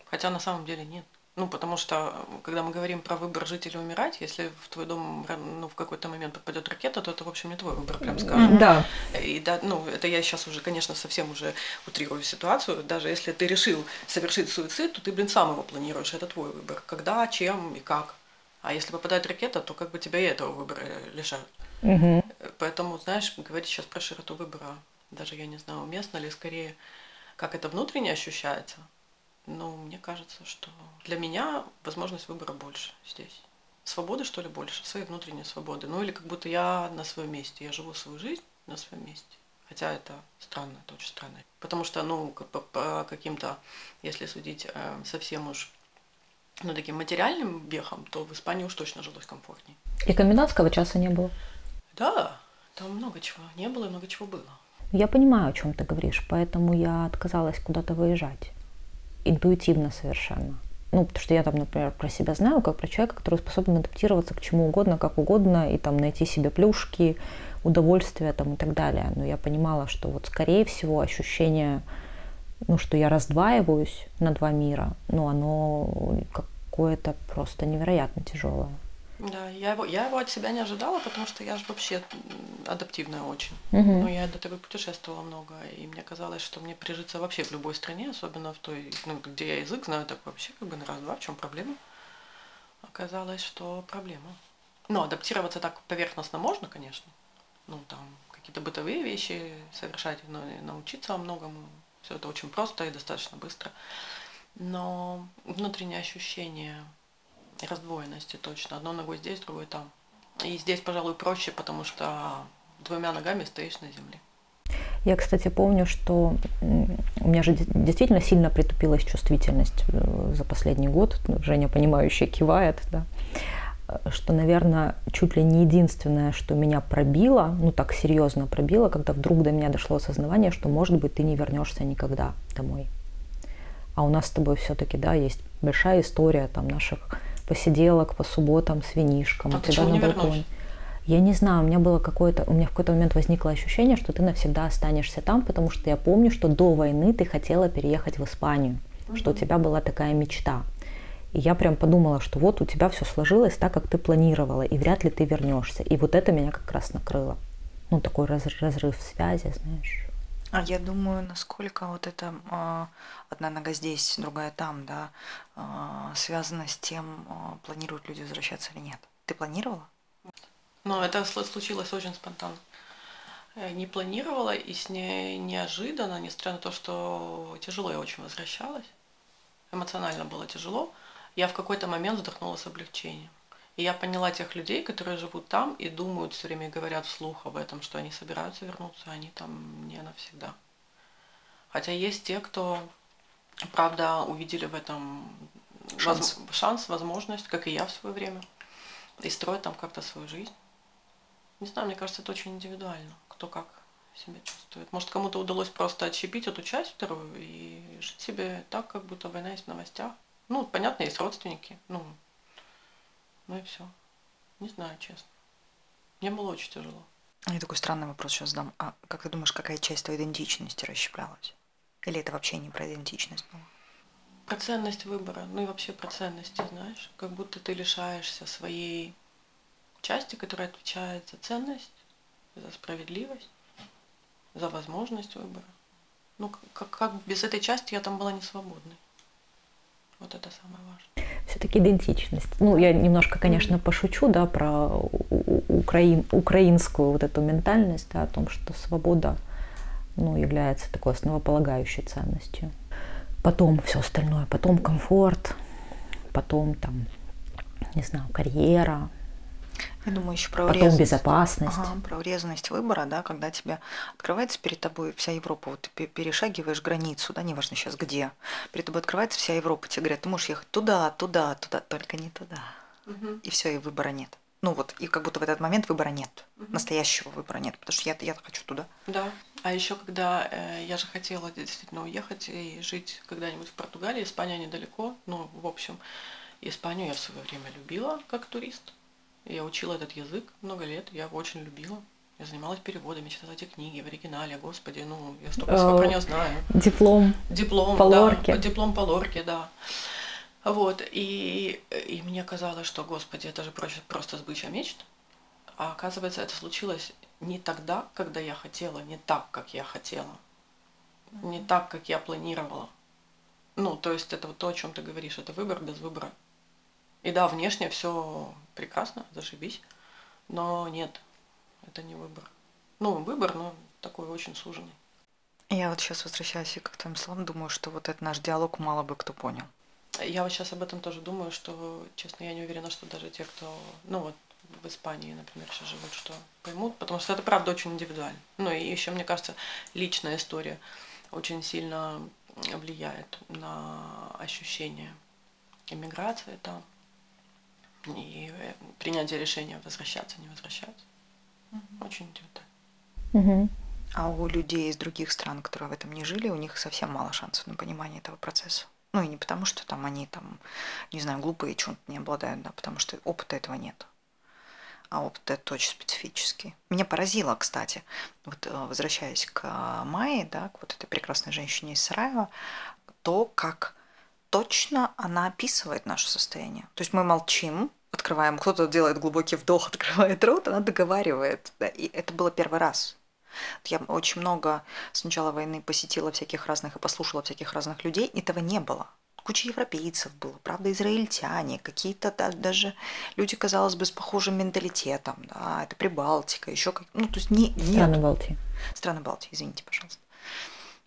Хотя на самом деле нет. Ну, потому что, когда мы говорим про выбор жить или умирать, если в твой дом ну, в какой-то момент попадет ракета, то это, в общем, не твой выбор, прям скажем. Да. И да, ну, это я сейчас уже, конечно, совсем уже утрирую ситуацию. Даже если ты решил совершить суицид, то ты, блин, сам его планируешь. Это твой выбор. Когда, чем и как. А если попадает ракета, то как бы тебя и этого выбора лишают. Угу. Поэтому, знаешь, говорить сейчас про широту выбора, даже я не знаю, уместно ли, скорее, как это внутренне ощущается – ну, мне кажется, что для меня возможность выбора больше здесь. Свободы, что ли, больше, своей внутренней свободы. Ну, или как будто я на своем месте, я живу свою жизнь на своем месте. Хотя это странно, это очень странно. Потому что, ну, по, по каким-то, если судить э, совсем уж ну, таким материальным вехом, то в Испании уж точно жилось комфортнее. И комендантского часа не было? Да, там много чего не было и много чего было. Я понимаю, о чем ты говоришь, поэтому я отказалась куда-то выезжать интуитивно совершенно. Ну, потому что я там, например, про себя знаю, как про человека, который способен адаптироваться к чему угодно, как угодно, и там найти себе плюшки, удовольствие там и так далее. Но я понимала, что вот скорее всего ощущение, ну, что я раздваиваюсь на два мира, ну, оно какое-то просто невероятно тяжелое. Да, я его, я его от себя не ожидала, потому что я же вообще адаптивная очень. Угу. Ну, я до того путешествовала много, и мне казалось, что мне прижиться вообще в любой стране, особенно в той, ну, где я язык знаю, так вообще как бы на раз-два, в чем проблема? Оказалось, что проблема. Ну, адаптироваться так поверхностно можно, конечно. Ну, там, какие-то бытовые вещи совершать, но научиться многому. Все это очень просто и достаточно быстро. Но внутреннее ощущение раздвоенности точно. Одной ногой здесь, другой там. И здесь, пожалуй, проще, потому что двумя ногами стоишь на земле. Я, кстати, помню, что у меня же действительно сильно притупилась чувствительность э, за последний год. Женя, понимающая, кивает, да что, наверное, чуть ли не единственное, что меня пробило, ну так серьезно пробило, когда вдруг до меня дошло осознавание, что, может быть, ты не вернешься никогда домой. А у нас с тобой все-таки, да, есть большая история там наших посиделок по субботам с винишком. А у тебя на балконе. Я не знаю, у меня было какое-то, у меня в какой-то момент возникло ощущение, что ты навсегда останешься там, потому что я помню, что до войны ты хотела переехать в Испанию, угу. что у тебя была такая мечта. И я прям подумала, что вот у тебя все сложилось так, как ты планировала, и вряд ли ты вернешься. И вот это меня как раз накрыло. Ну, такой раз, разрыв связи, знаешь. А я думаю, насколько вот это э, одна нога здесь, другая там, да, э, связано с тем, э, планируют люди возвращаться или нет. Ты планировала? Ну, это случилось очень спонтанно. Не планировала и с ней неожиданно, несмотря на то, что тяжело я очень возвращалась, эмоционально было тяжело, я в какой-то момент вздохнула с облегчением. И я поняла тех людей, которые живут там и думают все время, говорят вслух об этом, что они собираются вернуться, они там не навсегда. Хотя есть те, кто, правда, увидели в этом шанс, воз, шанс возможность, как и я в свое время, и строят там как-то свою жизнь. Не знаю, мне кажется, это очень индивидуально, кто как себя чувствует. Может, кому-то удалось просто отщепить эту часть вторую и жить себе так, как будто война есть в новостях. Ну, понятно, есть родственники, ну, ну и все. Не знаю, честно. Мне было очень тяжело. Я такой странный вопрос сейчас дам. А как ты думаешь, какая часть твоей идентичности расщеплялась? Или это вообще не про идентичность было? Про ценность выбора, ну и вообще про ценности, знаешь. Как будто ты лишаешься своей части, которая отвечает за ценность, за справедливость, за возможность выбора. Ну, как, как без этой части я там была не свободной. Вот это самое важное. Все-таки идентичность. Ну, я немножко, конечно, пошучу, да, про украин, украинскую вот эту ментальность, да, о том, что свобода, ну, является такой основополагающей ценностью. Потом все остальное, потом комфорт, потом там, не знаю, карьера, я думаю, еще про Потом урезанность. безопасность. Ага, про урезанность выбора, да, когда тебе открывается перед тобой вся Европа, вот ты перешагиваешь границу, да, неважно сейчас где, перед тобой открывается вся Европа, тебе говорят, ты можешь ехать туда, туда, туда, только не туда. Угу. И все, и выбора нет. Ну вот, и как будто в этот момент выбора нет, угу. настоящего выбора нет, потому что я, я хочу туда. Да. А еще когда э, я же хотела действительно уехать и жить когда-нибудь в Португалии, Испания недалеко, ну, в общем, Испанию я в свое время любила как турист. Я учила этот язык много лет, я его очень любила. Я занималась переводами, читала эти книги в оригинале, господи, ну, я столько всего про нее знаю. Диплом. Диплом, по да. Лорке. Диплом по лорке, да. Вот, и, и мне казалось, что, господи, это же просто, просто сбыча мечт. А оказывается, это случилось не тогда, когда я хотела, не так, как я хотела, не так, как я планировала. Ну, то есть это вот то, о чем ты говоришь, это выбор без выбора. И да, внешне все прекрасно, зашибись, но нет, это не выбор. Ну, выбор, но такой очень суженный. Я вот сейчас возвращаюсь и к твоим словам, думаю, что вот этот наш диалог мало бы кто понял. Я вот сейчас об этом тоже думаю, что, честно, я не уверена, что даже те, кто, ну вот в Испании, например, сейчас живут, что поймут, потому что это правда очень индивидуально. Ну и еще, мне кажется, личная история очень сильно влияет на ощущение иммиграции там и э, принятие решения возвращаться, не возвращаться. Угу. Очень индивидуально. Угу. А у людей из других стран, которые в этом не жили, у них совсем мало шансов на понимание этого процесса. Ну и не потому, что там они там, не знаю, глупые чем-то не обладают, да, потому что опыта этого нет. А опыт это очень специфический. Меня поразило, кстати, вот э, возвращаясь к Майе, да, к вот этой прекрасной женщине из Сараева, то, как точно она описывает наше состояние. То есть мы молчим, открываем, кто-то делает глубокий вдох, открывает рот, она договаривает. Да, и это было первый раз. Я очень много с начала войны посетила всяких разных и послушала всяких разных людей, этого не было. Куча европейцев было, правда, израильтяне, какие-то даже люди, казалось бы, с похожим менталитетом, да, это Прибалтика, еще как ну, то есть не, нет. Страны Балтии. Страны Балтии, извините, пожалуйста.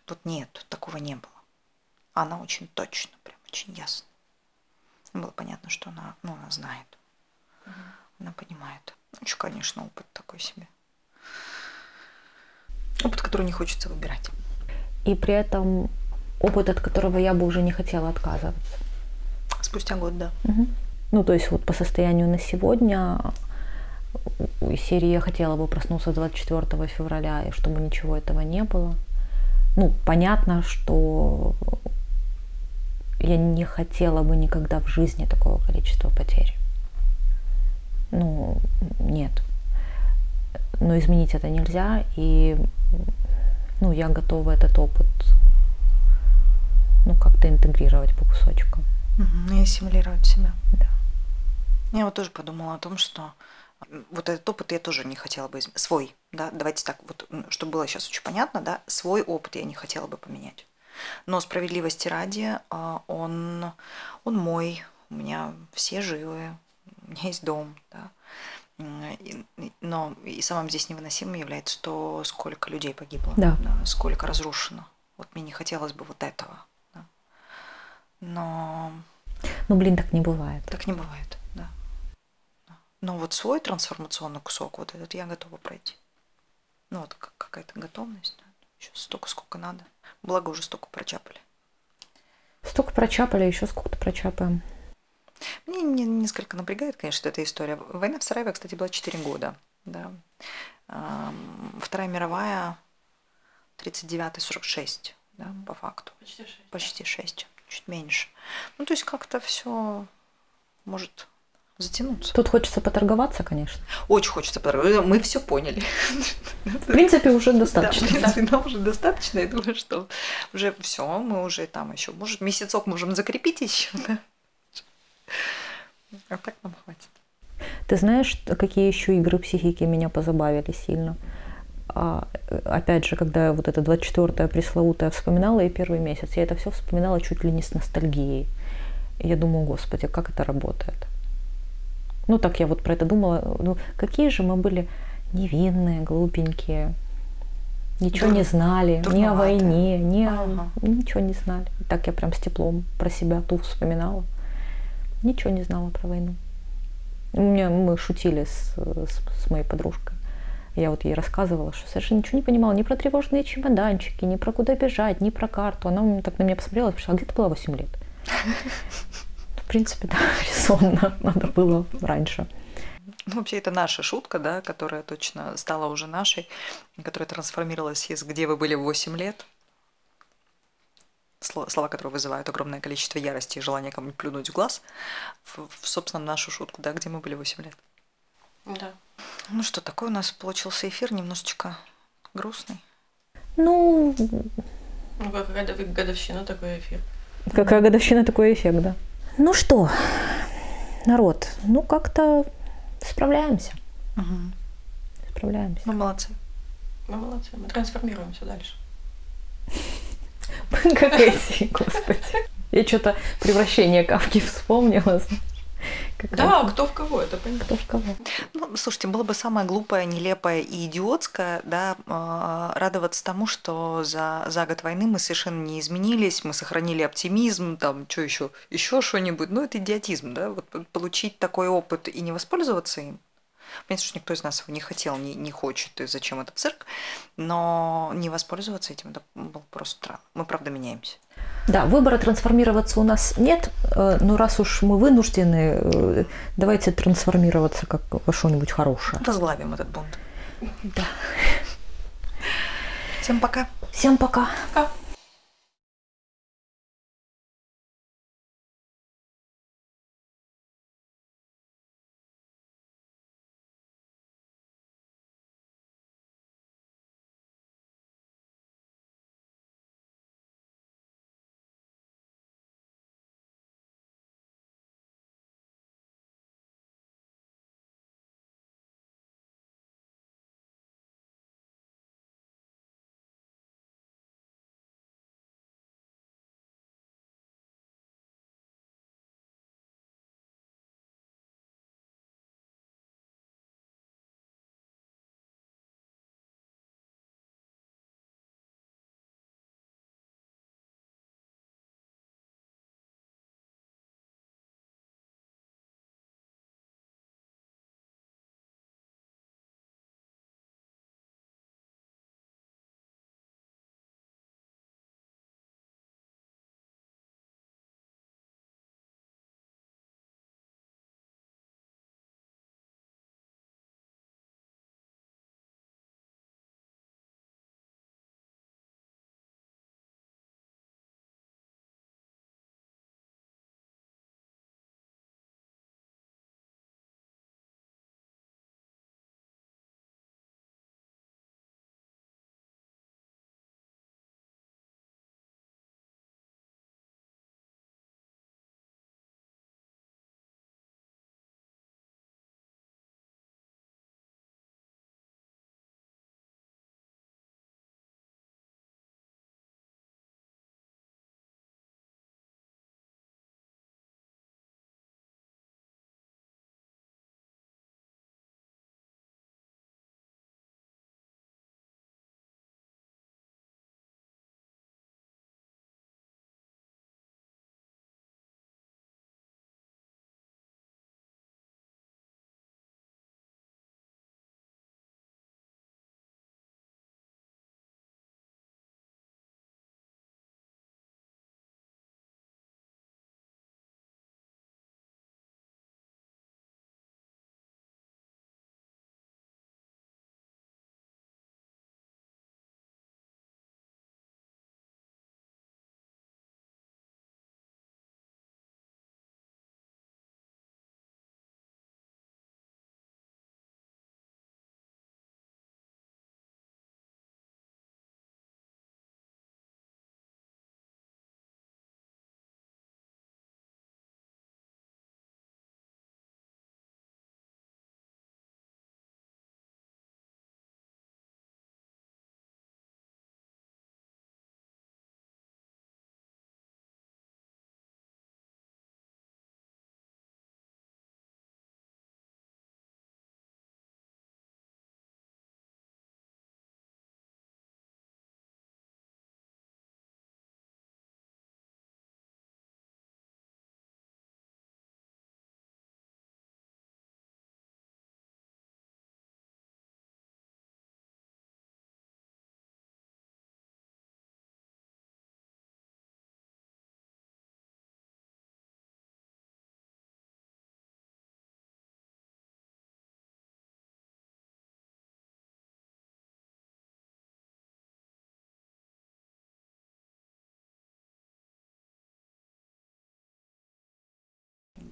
Тут нет, такого не было. Она очень точно, прям очень ясно. Было понятно, что она, ну, она знает. Угу. Она понимает. Очень, конечно, опыт такой себе. Опыт, который не хочется выбирать. И при этом опыт, от которого я бы уже не хотела отказываться. Спустя год, да. Угу. Ну, то есть вот по состоянию на сегодня из серии я хотела бы проснуться 24 февраля, и чтобы ничего этого не было. Ну, понятно, что я не хотела бы никогда в жизни такого количества потерь. Ну, нет. Но изменить это нельзя, и ну, я готова этот опыт ну, как-то интегрировать по кусочкам. И ассимилировать себя. Да. Я вот тоже подумала о том, что вот этот опыт я тоже не хотела бы изменить. Свой, да, давайте так, вот, чтобы было сейчас очень понятно, да, свой опыт я не хотела бы поменять. Но справедливости ради, а, он, он мой, у меня все живы, у меня есть дом, да. Но и самым здесь невыносимым является то, сколько людей погибло, Да. сколько разрушено. Вот мне не хотелось бы вот этого. да. Но Ну, блин, так не бывает. так не бывает, да. Да. Но вот свой трансформационный кусок, вот этот я готова пройти. Ну вот как- какая-то готовность. Еще столько, сколько надо. Благо уже столько прочапали. Столько прочапали, еще сколько-то прочапаем. Мне не- несколько напрягает, конечно, эта история. Война в Сараево, кстати, была 4 года. Да. Вторая мировая 39-46, да, по факту. Почти шесть. Почти 6, чуть меньше. Ну, то есть как-то все может затянуться. Тут хочется поторговаться, конечно. Очень хочется поторговать. Мы все поняли. В принципе, уже Да, в достаточно. принципе, нам уже достаточно. Я думаю, что уже все, мы уже там еще, может, месяцок можем закрепить еще. да. А так нам хватит. Ты знаешь, какие еще игры психики меня позабавили сильно? А, опять же, когда вот это 24-е пресловутое вспоминала и первый месяц, я это все вспоминала чуть ли не с ностальгией. Я думаю, господи, как это работает? Ну, так я вот про это думала. Ну, какие же мы были невинные, глупенькие. Ничего не Дур- знали, ни о дурноватые. войне, ни о... Ага. Ничего не знали. И Так я прям с теплом про себя ту вспоминала. Ничего не знала про войну. У меня мы шутили с, с, с моей подружкой. Я вот ей рассказывала, что совершенно ничего не понимала ни про тревожные чемоданчики, ни про куда бежать, ни про карту. Она так на меня посмотрела и пришла, где ты была 8 лет? В принципе, да, резонно. Надо было раньше. Ну, вообще, это наша шутка, да, которая точно стала уже нашей, которая трансформировалась из «Где вы были в 8 лет?» Сло- Слова, которые вызывают огромное количество ярости и желания кому-нибудь плюнуть в глаз, в, в, собственно, нашу шутку, да, где мы были 8 лет. Да. Ну что, такой у нас получился эфир немножечко грустный. Ну, Ну, как годов- годовщина такой эфир. какая годовщина, такой эффект, да. Ну что, народ, ну как-то справляемся. Справляемся. Ну, молодцы. Мы молодцы, мы трансформируемся дальше. Как эти, господи. Я что-то превращение кавки вспомнила. Как Да, кто в кого, это понятно. кто в кого. Ну, слушайте, было бы самое глупое, нелепое и идиотское, да, э, радоваться тому, что за, за год войны мы совершенно не изменились, мы сохранили оптимизм, там, что еще, еще что-нибудь. Ну, это идиотизм, да, вот получить такой опыт и не воспользоваться им. Понятно, что никто из нас его не хотел, не, не хочет, и зачем этот цирк, но не воспользоваться этим, это было просто странно. Мы, правда, меняемся. Да, выбора трансформироваться у нас нет, э, но раз уж мы вынуждены, э, давайте трансформироваться как во что-нибудь хорошее. Возглавим этот бунт. Да. Всем пока. Всем пока. Пока.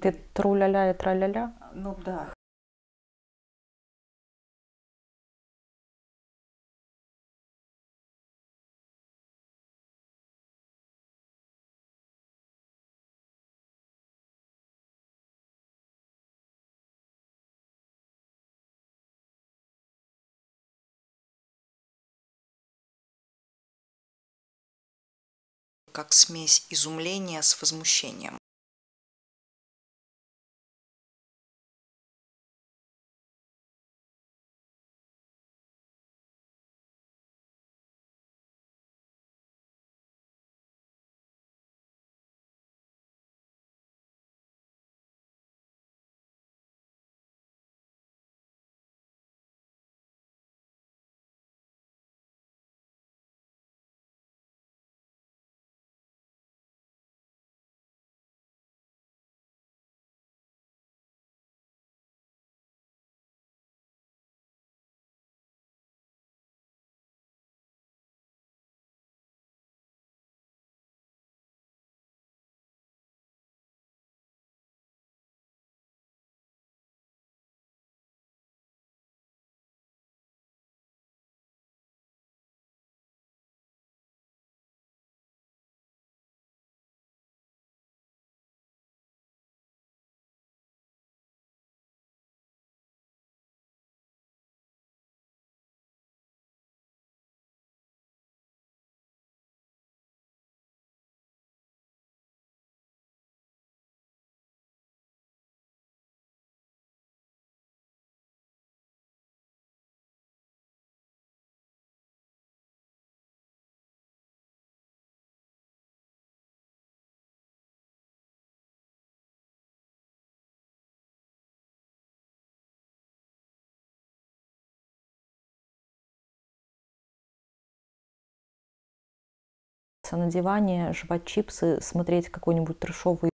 Ты тру-ля-ля и тра-ля-ля? Ну да. как смесь изумления с возмущением. На диване, жевать чипсы, смотреть какой-нибудь трешовый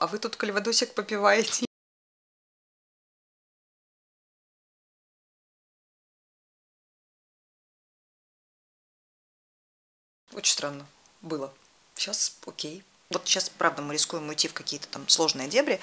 а вы тут кальвадосик попиваете. Очень странно было. Сейчас окей. Вот сейчас, правда, мы рискуем уйти в какие-то там сложные дебри,